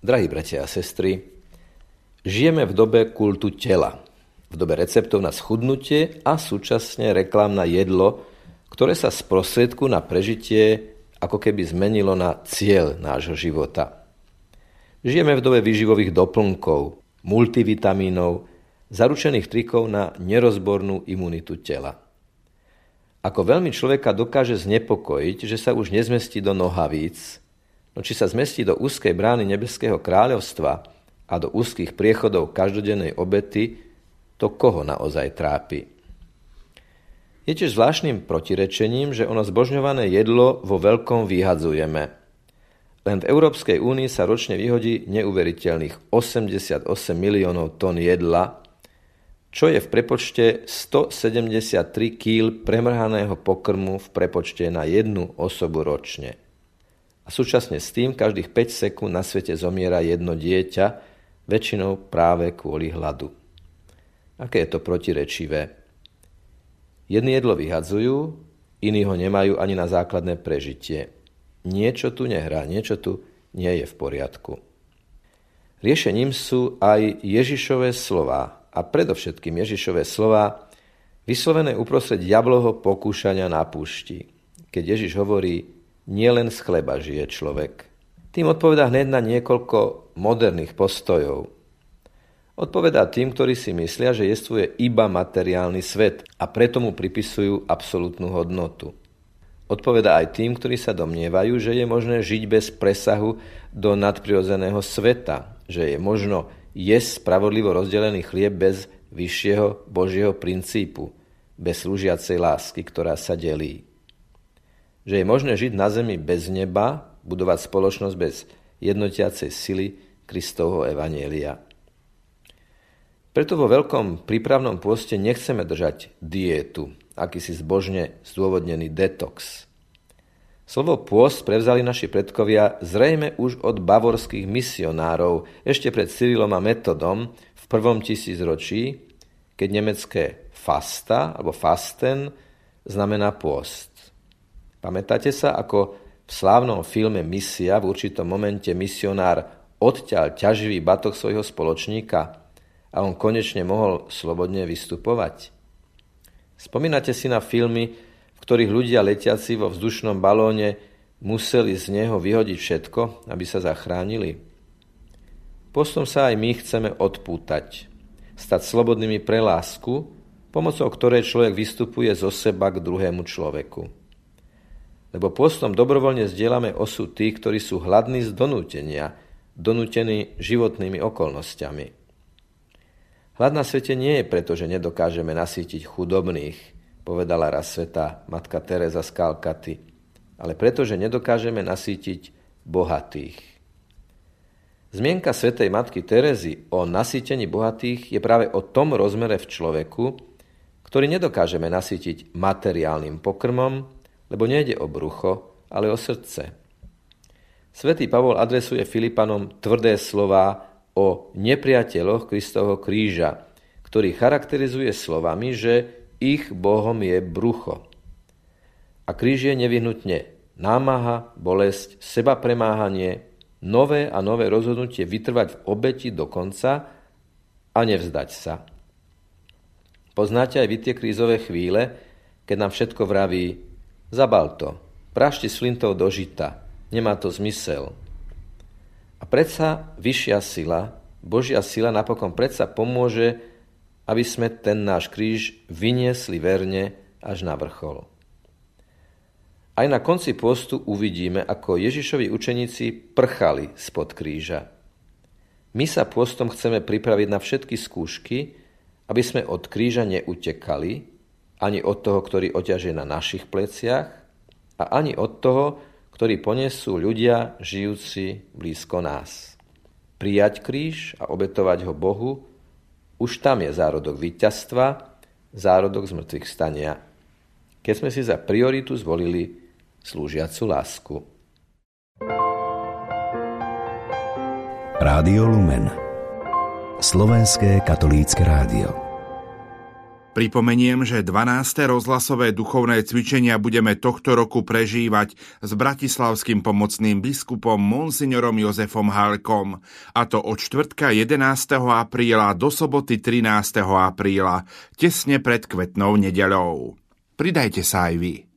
Drahí bratia a sestry, žijeme v dobe kultu tela, v dobe receptov na schudnutie a súčasne reklám na jedlo, ktoré sa z prostriedku na prežitie ako keby zmenilo na cieľ nášho života. Žijeme v dobe výživových doplnkov, multivitamínov, zaručených trikov na nerozbornú imunitu tela. Ako veľmi človeka dokáže znepokojiť, že sa už nezmestí do nohavíc, no či sa zmestí do úzkej brány nebeského kráľovstva a do úzkých priechodov každodennej obety, to koho naozaj trápi. Je tiež zvláštnym protirečením, že ono zbožňované jedlo vo veľkom vyhadzujeme. Len v Európskej únii sa ročne vyhodí neuveriteľných 88 miliónov tón jedla, čo je v prepočte 173 kg premrhaného pokrmu v prepočte na jednu osobu ročne. A súčasne s tým každých 5 sekúnd na svete zomiera jedno dieťa, väčšinou práve kvôli hladu. Aké je to protirečivé? Jedni jedlo vyhadzujú, iní ho nemajú ani na základné prežitie. Niečo tu nehrá, niečo tu nie je v poriadku. Riešením sú aj Ježišové slová, a predovšetkým Ježišové slova, vyslovené uprostred jabloho pokúšania na púšti, keď Ježiš hovorí, nielen z chleba žije človek. Tým odpovedá hneď na niekoľko moderných postojov. Odpovedá tým, ktorí si myslia, že jestvuje iba materiálny svet a preto mu pripisujú absolútnu hodnotu. Odpovedá aj tým, ktorí sa domnievajú, že je možné žiť bez presahu do nadprirodzeného sveta, že je možno jesť spravodlivo rozdelený chlieb bez vyššieho Božieho princípu, bez slúžiacej lásky, ktorá sa delí. Že je možné žiť na zemi bez neba, budovať spoločnosť bez jednotiacej sily Kristovho Evanielia. Preto vo veľkom prípravnom pôste nechceme držať diétu, akýsi zbožne zdôvodnený detox – Slovo pôst prevzali naši predkovia zrejme už od bavorských misionárov ešte pred Cyrilom a Metodom v prvom tisícročí, keď nemecké fasta alebo fasten znamená pôst. Pamätáte sa, ako v slávnom filme Misia v určitom momente misionár odťal ťaživý batok svojho spoločníka a on konečne mohol slobodne vystupovať? Spomínate si na filmy ktorých ľudia letiaci vo vzdušnom balóne museli z neho vyhodiť všetko, aby sa zachránili? Postom sa aj my chceme odpútať, stať slobodnými pre lásku, pomocou ktorej človek vystupuje zo seba k druhému človeku. Lebo postom dobrovoľne zdieľame osud tých, ktorí sú hladní z donútenia, donútení životnými okolnostiami. Hlad na svete nie je preto, že nedokážeme nasýtiť chudobných, povedala raz sveta matka Teresa z Kalkaty, ale pretože nedokážeme nasýtiť bohatých. Zmienka svetej matky Terezy o nasýtení bohatých je práve o tom rozmere v človeku, ktorý nedokážeme nasýtiť materiálnym pokrmom, lebo nejde o brucho, ale o srdce. Svetý Pavol adresuje Filipanom tvrdé slova o nepriateľoch Kristovho kríža, ktorý charakterizuje slovami, že ich Bohom je brucho. A kríž je nevyhnutne námaha, bolesť, seba premáhanie, nové a nové rozhodnutie vytrvať v obeti do konca a nevzdať sa. Poznáte aj vy tie krízové chvíle, keď nám všetko vraví, zabal to, prašti s flintou do žita, nemá to zmysel. A predsa vyššia sila, Božia sila napokon predsa pomôže aby sme ten náš kríž vyniesli verne až na vrchol. Aj na konci postu uvidíme, ako Ježišovi učeníci prchali spod kríža. My sa postom chceme pripraviť na všetky skúšky, aby sme od kríža neutekali, ani od toho, ktorý oťažie na našich pleciach, a ani od toho, ktorý ponesú ľudia žijúci blízko nás. Prijať kríž a obetovať ho Bohu už tam je zárodok víťazstva, zárodok zmrtvých stania. Keď sme si za prioritu zvolili slúžiacu lásku. Rádio Lumen Slovenské katolícke rádio Pripomeniem, že 12. rozhlasové duchovné cvičenia budeme tohto roku prežívať s bratislavským pomocným biskupom Monsignorom Jozefom Halkom, a to od čtvrtka 11. apríla do soboty 13. apríla, tesne pred kvetnou nedeľou. Pridajte sa aj vy.